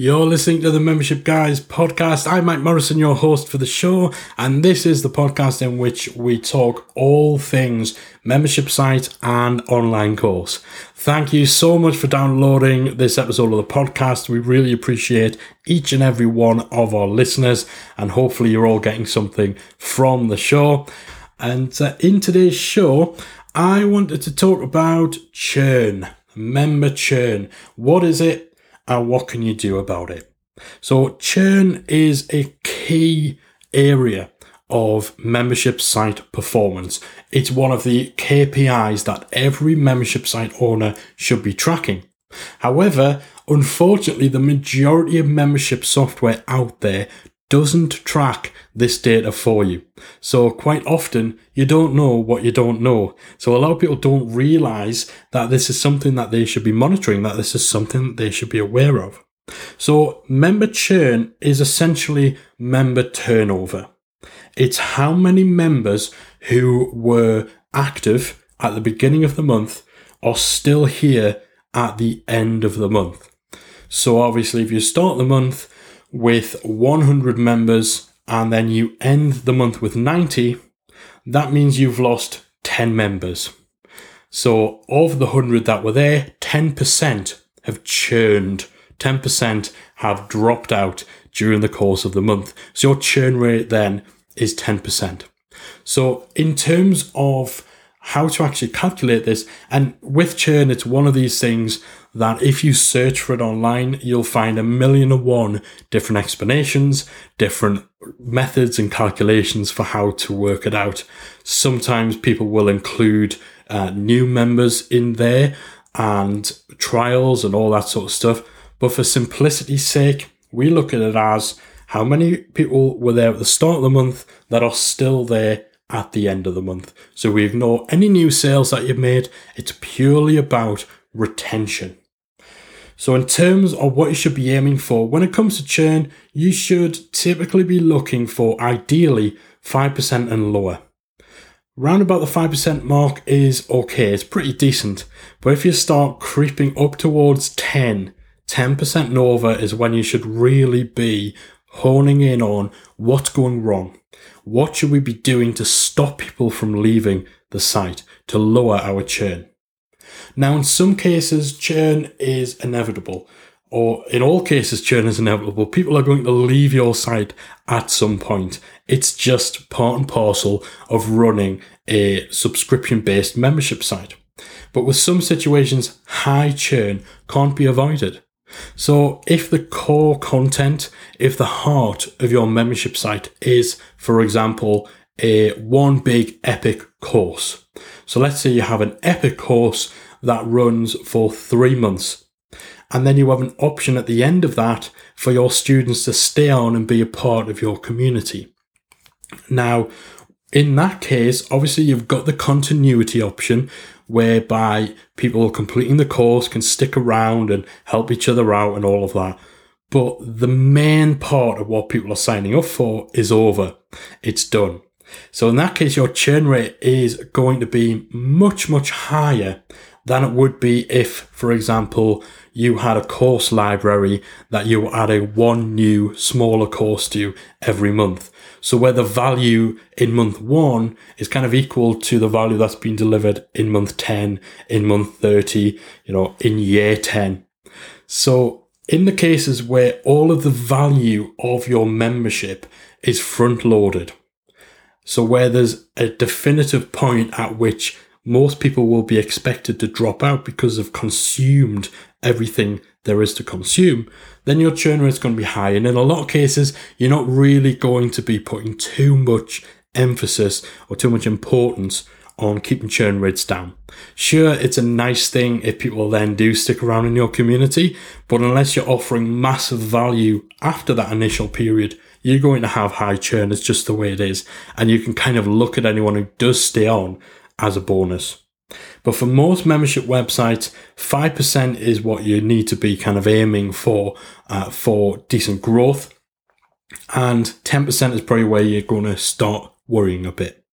You're listening to the Membership Guys podcast. I'm Mike Morrison, your host for the show, and this is the podcast in which we talk all things membership site and online course. Thank you so much for downloading this episode of the podcast. We really appreciate each and every one of our listeners, and hopefully, you're all getting something from the show. And uh, in today's show, I wanted to talk about churn, member churn. What is it? And what can you do about it? So, churn is a key area of membership site performance. It's one of the KPIs that every membership site owner should be tracking. However, unfortunately, the majority of membership software out there doesn't track this data for you. So quite often you don't know what you don't know. So a lot of people don't realize that this is something that they should be monitoring, that this is something they should be aware of. So member churn is essentially member turnover. It's how many members who were active at the beginning of the month are still here at the end of the month. So obviously if you start the month with 100 members and then you end the month with 90, that means you've lost 10 members. So, of the 100 that were there, 10% have churned, 10% have dropped out during the course of the month. So, your churn rate then is 10%. So, in terms of how to actually calculate this, and with churn, it's one of these things that if you search for it online, you'll find a million and one different explanations, different methods and calculations for how to work it out. Sometimes people will include uh, new members in there and trials and all that sort of stuff. But for simplicity's sake, we look at it as how many people were there at the start of the month that are still there at the end of the month. So we ignore any new sales that you've made. It's purely about retention. So, in terms of what you should be aiming for, when it comes to churn, you should typically be looking for ideally 5% and lower. Round about the 5% mark is okay, it's pretty decent. But if you start creeping up towards 10, 10% and over is when you should really be honing in on what's going wrong. What should we be doing to stop people from leaving the site to lower our churn? Now, in some cases, churn is inevitable, or in all cases, churn is inevitable. People are going to leave your site at some point. It's just part and parcel of running a subscription based membership site. But with some situations, high churn can't be avoided. So, if the core content, if the heart of your membership site is, for example, a one big epic course. So, let's say you have an epic course that runs for three months. And then you have an option at the end of that for your students to stay on and be a part of your community. Now, in that case, obviously you've got the continuity option whereby people completing the course can stick around and help each other out and all of that. But the main part of what people are signing up for is over. It's done. So in that case, your churn rate is going to be much, much higher than it would be if, for example, you had a course library that you were adding one new smaller course to every month. So where the value in month one is kind of equal to the value that's been delivered in month 10, in month 30, you know, in year 10. So in the cases where all of the value of your membership is front loaded, so where there's a definitive point at which most people will be expected to drop out because they've consumed everything there is to consume, then your churn rate is going to be high. And in a lot of cases, you're not really going to be putting too much emphasis or too much importance on keeping churn rates down. Sure, it's a nice thing if people then do stick around in your community, but unless you're offering massive value after that initial period, you're going to have high churn. It's just the way it is. And you can kind of look at anyone who does stay on as a bonus. But for most membership websites, 5% is what you need to be kind of aiming for uh, for decent growth. And 10% is probably where you're going to start worrying a bit.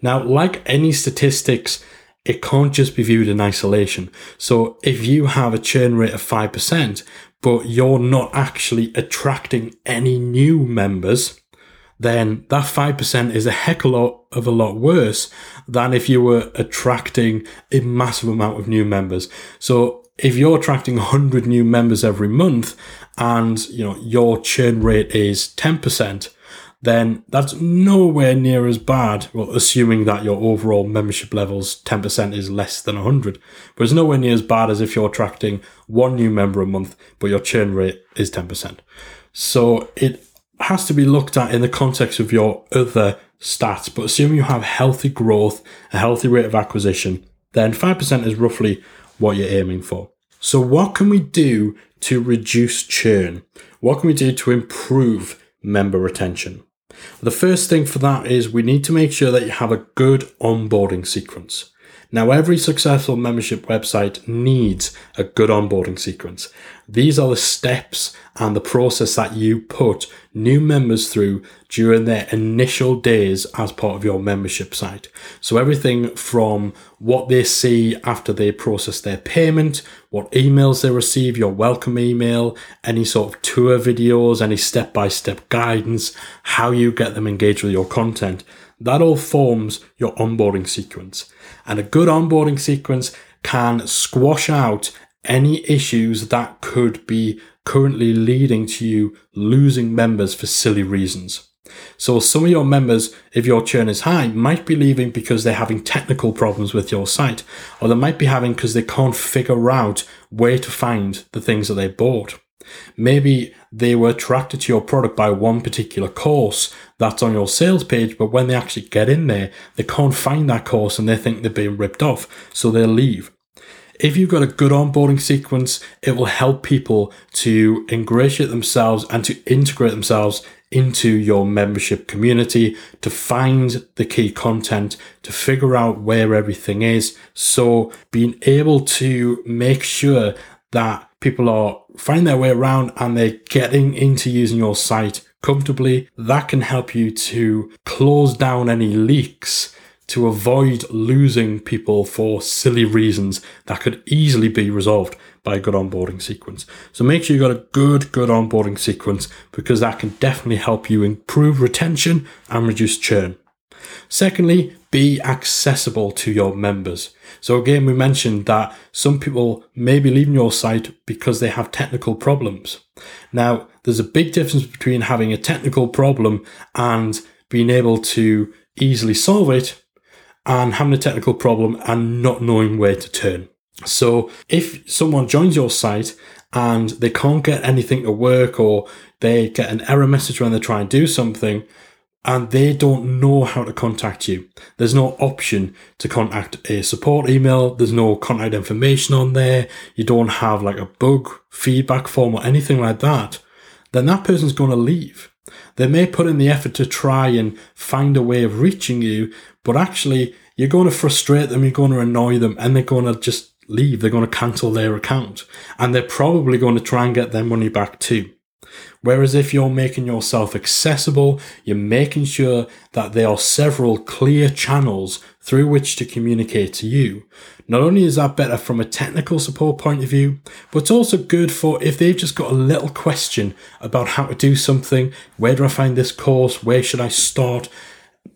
Now, like any statistics, it can't just be viewed in isolation. So if you have a churn rate of 5%, but you're not actually attracting any new members, then that 5% is a heck of a lot of a lot worse than if you were attracting a massive amount of new members. So if you're attracting 100 new members every month and you know your churn rate is 10%, then that's nowhere near as bad. Well, assuming that your overall membership levels 10% is less than 100, but it's nowhere near as bad as if you're attracting one new member a month, but your churn rate is 10%. So it has to be looked at in the context of your other stats. But assuming you have healthy growth, a healthy rate of acquisition, then 5% is roughly what you're aiming for. So, what can we do to reduce churn? What can we do to improve member retention? The first thing for that is we need to make sure that you have a good onboarding sequence. Now, every successful membership website needs a good onboarding sequence. These are the steps and the process that you put new members through during their initial days as part of your membership site. So everything from what they see after they process their payment, what emails they receive, your welcome email, any sort of tour videos, any step by step guidance, how you get them engaged with your content. That all forms your onboarding sequence. And a good onboarding sequence can squash out any issues that could be currently leading to you losing members for silly reasons. So some of your members, if your churn is high, might be leaving because they're having technical problems with your site, or they might be having because they can't figure out where to find the things that they bought. Maybe they were attracted to your product by one particular course that's on your sales page, but when they actually get in there, they can't find that course and they think they're being ripped off, so they'll leave. If you've got a good onboarding sequence, it will help people to ingratiate themselves and to integrate themselves into your membership community, to find the key content, to figure out where everything is. So being able to make sure that people are finding their way around and they're getting into using your site comfortably, that can help you to close down any leaks to avoid losing people for silly reasons that could easily be resolved by a good onboarding sequence. So make sure you've got a good, good onboarding sequence because that can definitely help you improve retention and reduce churn. Secondly, be accessible to your members. So again, we mentioned that some people may be leaving your site because they have technical problems. Now, there's a big difference between having a technical problem and being able to easily solve it and having a technical problem and not knowing where to turn. So if someone joins your site and they can't get anything to work or they get an error message when they try and do something, and they don't know how to contact you. There's no option to contact a support email. There's no contact information on there. You don't have like a bug feedback form or anything like that. Then that person's going to leave. They may put in the effort to try and find a way of reaching you, but actually you're going to frustrate them. You're going to annoy them and they're going to just leave. They're going to cancel their account and they're probably going to try and get their money back too. Whereas if you're making yourself accessible, you're making sure that there are several clear channels through which to communicate to you. Not only is that better from a technical support point of view, but it's also good for if they've just got a little question about how to do something, where do I find this course, where should I start?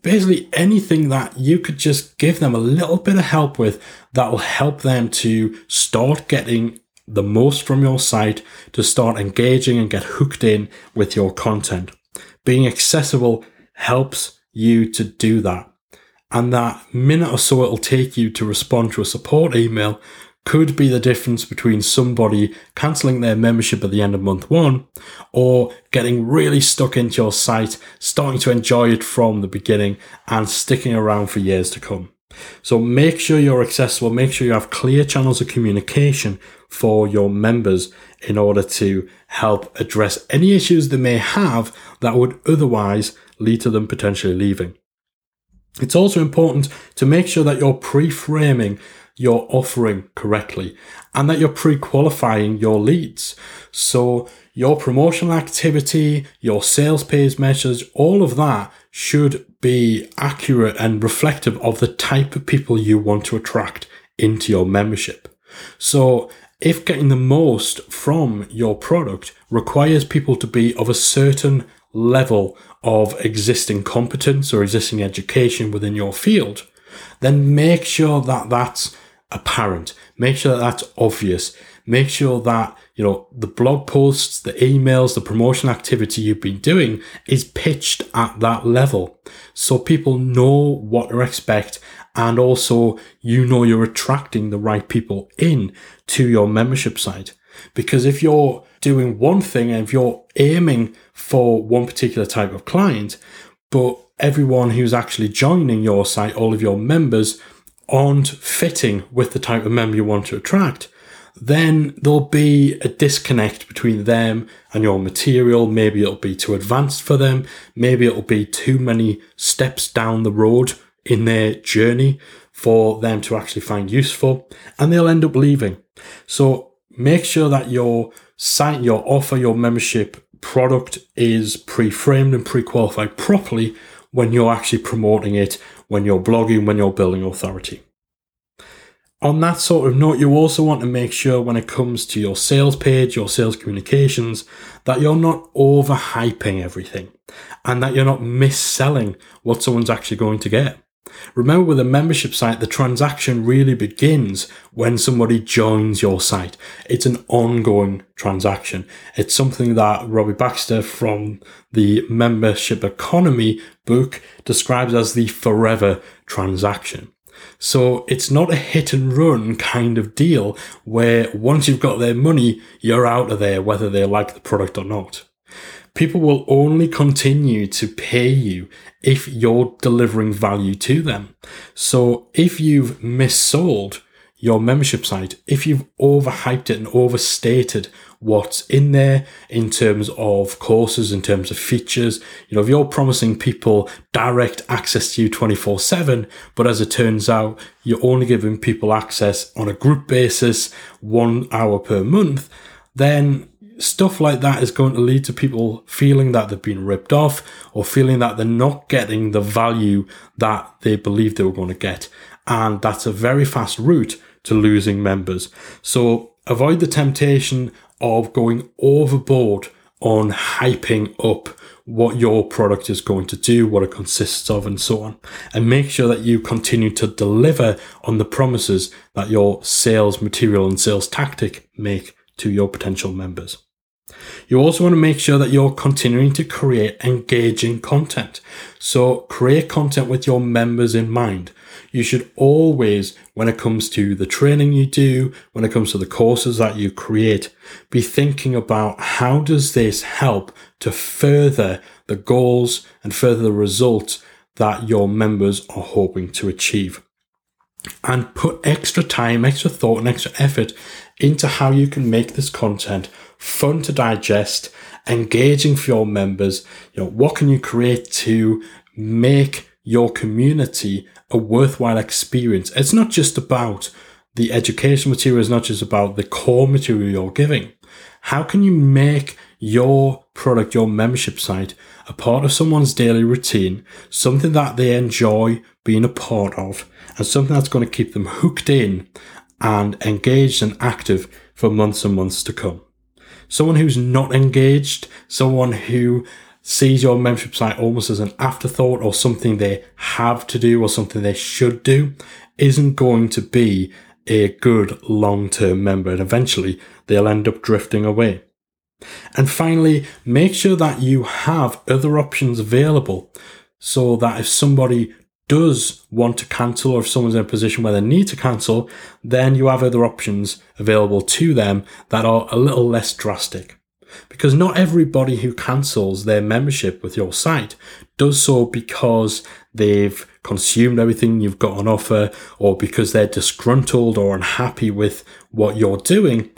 Basically, anything that you could just give them a little bit of help with that will help them to start getting the most from your site to start engaging and get hooked in with your content. Being accessible helps you to do that. And that minute or so it'll take you to respond to a support email could be the difference between somebody cancelling their membership at the end of month one or getting really stuck into your site, starting to enjoy it from the beginning and sticking around for years to come. So make sure you're accessible, make sure you have clear channels of communication for your members in order to help address any issues they may have that would otherwise lead to them potentially leaving. It's also important to make sure that you're pre-framing your offering correctly and that you're pre-qualifying your leads. So your promotional activity, your sales page measures, all of that should be accurate and reflective of the type of people you want to attract into your membership. So if getting the most from your product requires people to be of a certain level of existing competence or existing education within your field, then make sure that that's apparent. Make sure that that's obvious. Make sure that, you know, the blog posts, the emails, the promotion activity you've been doing is pitched at that level. So people know what to expect and also you know you're attracting the right people in to your membership site. Because if you're doing one thing and if you're aiming for one particular type of client, but everyone who's actually joining your site, all of your members, aren't fitting with the type of member you want to attract, then there'll be a disconnect between them and your material. Maybe it'll be too advanced for them. Maybe it'll be too many steps down the road in their journey for them to actually find useful and they'll end up leaving. So make sure that your site, your offer, your membership product is pre-framed and pre-qualified properly when you're actually promoting it, when you're blogging, when you're building authority. On that sort of note, you also want to make sure when it comes to your sales page, your sales communications, that you're not overhyping everything and that you're not mis-selling what someone's actually going to get. Remember with a membership site, the transaction really begins when somebody joins your site. It's an ongoing transaction. It's something that Robbie Baxter from the Membership Economy book describes as the forever transaction. So it's not a hit and run kind of deal where once you've got their money, you're out of there, whether they like the product or not people will only continue to pay you if you're delivering value to them. So if you've missold your membership site, if you've overhyped it and overstated what's in there in terms of courses, in terms of features, you know, if you're promising people direct access to you 24 7, but as it turns out, you're only giving people access on a group basis, one hour per month, then stuff like that is going to lead to people feeling that they've been ripped off or feeling that they're not getting the value that they believed they were going to get. And that's a very fast route to losing members. So avoid the temptation of going overboard on hyping up what your product is going to do, what it consists of, and so on. And make sure that you continue to deliver on the promises that your sales material and sales tactic make to your potential members. You also want to make sure that you're continuing to create engaging content. So create content with your members in mind. You should always, when it comes to the training you do, when it comes to the courses that you create, be thinking about how does this help to further the goals and further the results that your members are hoping to achieve and put extra time, extra thought, and extra effort into how you can make this content fun to digest, engaging for your members. You know, what can you create to make your community a worthwhile experience? It's not just about the education material, it's not just about the core material you're giving. How can you make your product, your membership site, a part of someone's daily routine, something that they enjoy being a part of, and something that's going to keep them hooked in and engaged and active for months and months to come? Someone who's not engaged, someone who sees your membership site almost as an afterthought or something they have to do or something they should do, isn't going to be a good long term member. And eventually they'll end up drifting away. And finally, make sure that you have other options available so that if somebody does want to cancel or if someone's in a position where they need to cancel, then you have other options available to them that are a little less drastic. Because not everybody who cancels their membership with your site does so because they've consumed everything you've got on offer or because they're disgruntled or unhappy with what you're doing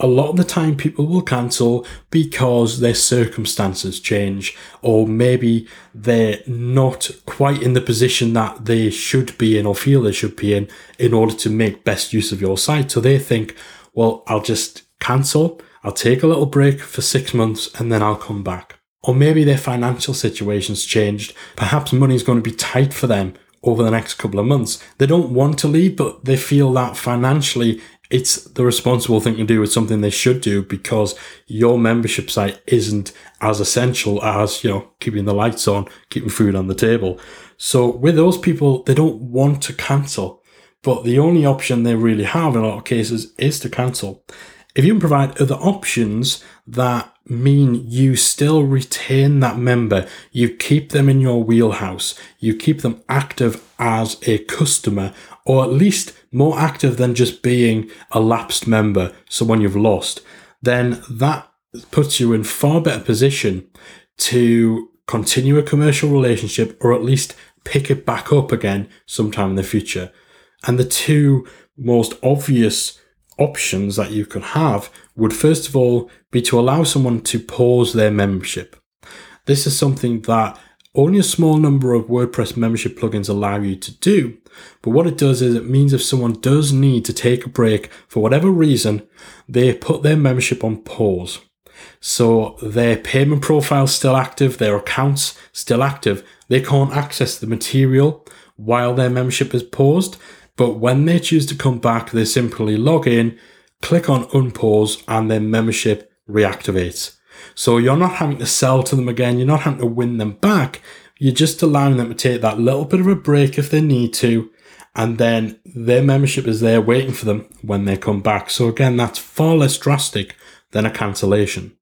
a lot of the time people will cancel because their circumstances change or maybe they're not quite in the position that they should be in or feel they should be in in order to make best use of your site so they think well i'll just cancel I'll take a little break for six months and then I'll come back. Or maybe their financial situation's changed. Perhaps money's going to be tight for them over the next couple of months. They don't want to leave, but they feel that financially it's the responsible thing to do. It's something they should do because your membership site isn't as essential as, you know, keeping the lights on, keeping food on the table. So with those people, they don't want to cancel, but the only option they really have in a lot of cases is to cancel. If you can provide other options that mean you still retain that member, you keep them in your wheelhouse, you keep them active as a customer, or at least more active than just being a lapsed member, someone you've lost, then that puts you in far better position to continue a commercial relationship or at least pick it back up again sometime in the future. And the two most obvious options that you could have would first of all be to allow someone to pause their membership. This is something that only a small number of WordPress membership plugins allow you to do. But what it does is it means if someone does need to take a break for whatever reason, they put their membership on pause. So their payment profile is still active, their accounts still active. They can't access the material while their membership is paused. But when they choose to come back, they simply log in, click on unpause, and their membership reactivates. So you're not having to sell to them again, you're not having to win them back. You're just allowing them to take that little bit of a break if they need to, and then their membership is there waiting for them when they come back. So again, that's far less drastic than a cancellation.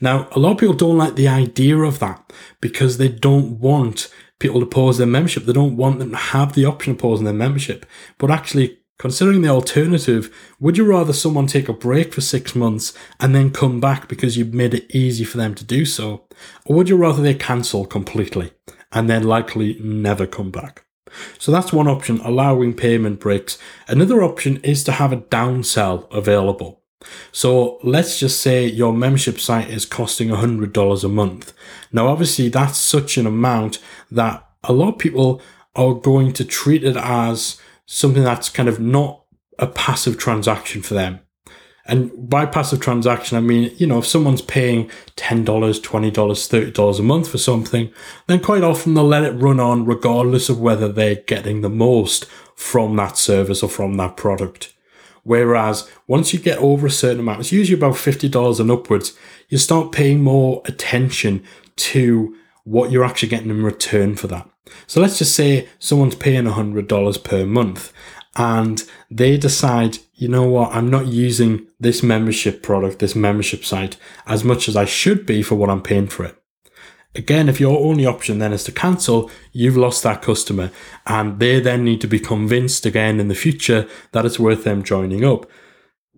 Now, a lot of people don't like the idea of that because they don't want people to pause their membership. They don't want them to have the option of pausing their membership. But actually, considering the alternative, would you rather someone take a break for six months and then come back because you've made it easy for them to do so? Or would you rather they cancel completely and then likely never come back? So that's one option, allowing payment breaks. Another option is to have a downsell available. So let's just say your membership site is costing $100 a month. Now, obviously, that's such an amount that a lot of people are going to treat it as something that's kind of not a passive transaction for them. And by passive transaction, I mean, you know, if someone's paying $10, $20, $30 a month for something, then quite often they'll let it run on regardless of whether they're getting the most from that service or from that product. Whereas once you get over a certain amount, it's usually about $50 and upwards, you start paying more attention to what you're actually getting in return for that. So let's just say someone's paying $100 per month and they decide, you know what, I'm not using this membership product, this membership site as much as I should be for what I'm paying for it. Again, if your only option then is to cancel, you've lost that customer and they then need to be convinced again in the future that it's worth them joining up.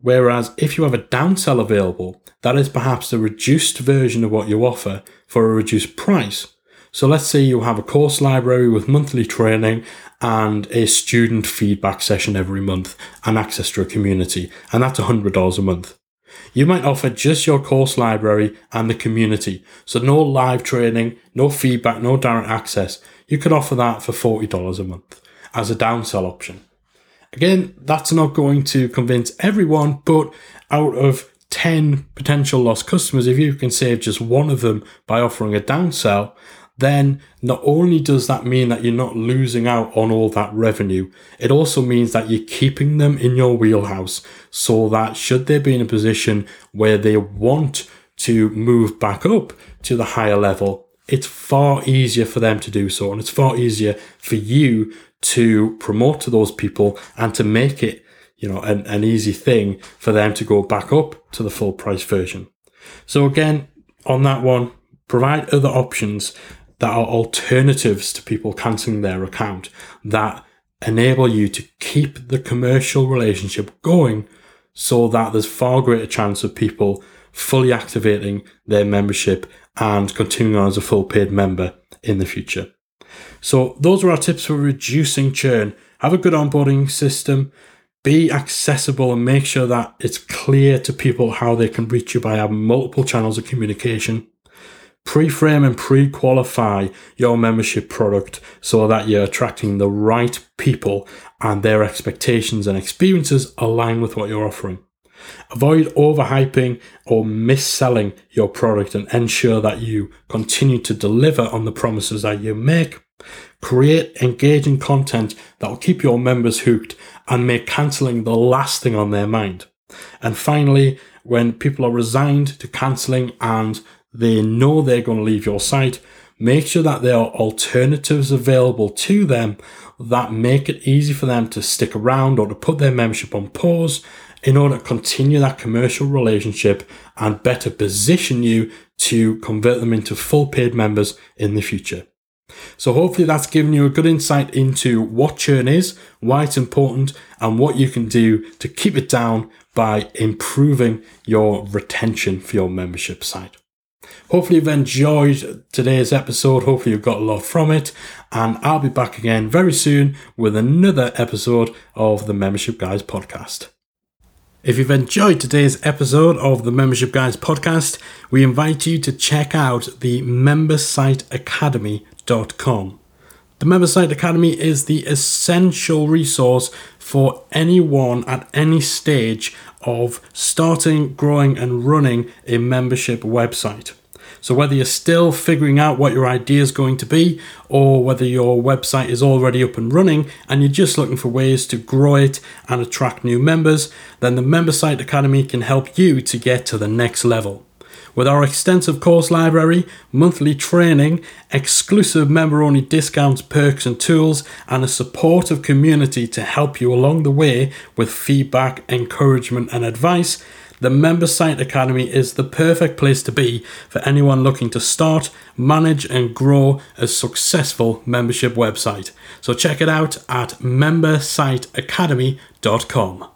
Whereas if you have a downsell available, that is perhaps a reduced version of what you offer for a reduced price. So let's say you have a course library with monthly training and a student feedback session every month and access to a community, and that's $100 a month. You might offer just your course library and the community. So no live training, no feedback, no direct access. You could offer that for $40 a month as a downsell option. Again, that's not going to convince everyone, but out of 10 potential lost customers, if you can save just one of them by offering a downsell, then not only does that mean that you're not losing out on all that revenue, it also means that you're keeping them in your wheelhouse so that should they be in a position where they want to move back up to the higher level, it's far easier for them to do so. And it's far easier for you to promote to those people and to make it, you know, an, an easy thing for them to go back up to the full price version. So again, on that one, provide other options that are alternatives to people cancelling their account that enable you to keep the commercial relationship going so that there's far greater chance of people fully activating their membership and continuing on as a full paid member in the future. So those are our tips for reducing churn. Have a good onboarding system, be accessible and make sure that it's clear to people how they can reach you by having multiple channels of communication pre-frame and pre-qualify your membership product so that you're attracting the right people and their expectations and experiences align with what you're offering. Avoid overhyping or mis-selling your product and ensure that you continue to deliver on the promises that you make. Create engaging content that will keep your members hooked and make cancelling the last thing on their mind. And finally, when people are resigned to cancelling and they know they're going to leave your site, make sure that there are alternatives available to them that make it easy for them to stick around or to put their membership on pause in order to continue that commercial relationship and better position you to convert them into full paid members in the future. So hopefully that's given you a good insight into what churn is, why it's important, and what you can do to keep it down by improving your retention for your membership site. Hopefully you've enjoyed today's episode. Hopefully you've got a lot from it. And I'll be back again very soon with another episode of the Membership Guys podcast. If you've enjoyed today's episode of the Membership Guys podcast, we invite you to check out the membersiteacademy.com. The Membersite Academy is the essential resource for anyone at any stage of starting, growing, and running a membership website. So, whether you're still figuring out what your idea is going to be, or whether your website is already up and running and you're just looking for ways to grow it and attract new members, then the MemberSite Academy can help you to get to the next level. With our extensive course library, monthly training, exclusive member only discounts, perks, and tools, and a supportive community to help you along the way with feedback, encouragement, and advice, the Member Site Academy is the perfect place to be for anyone looking to start, manage, and grow a successful membership website. So check it out at membersiteacademy.com.